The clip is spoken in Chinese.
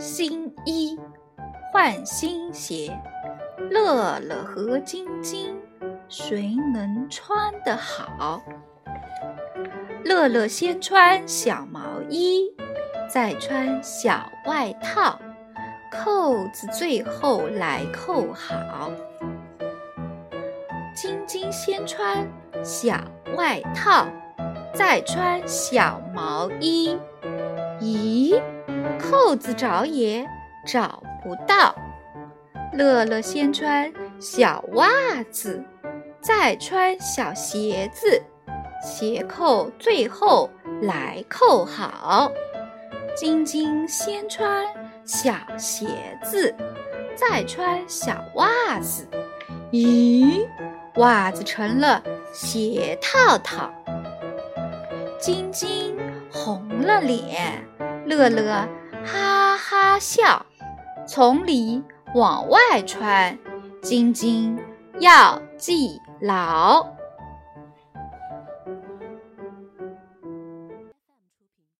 新衣换新鞋，乐乐和晶晶，谁能穿得好？乐乐先穿小毛衣，再穿小外套，扣子最后来扣好。晶晶先穿小外套，再穿小毛衣，扣子找也找不到。乐乐先穿小袜子，再穿小鞋子。鞋扣最后来扣好，晶晶先穿小鞋子，再穿小袜子。咦，袜子成了鞋套套。晶晶红了脸，乐乐笑。从里往外穿，晶晶要记牢。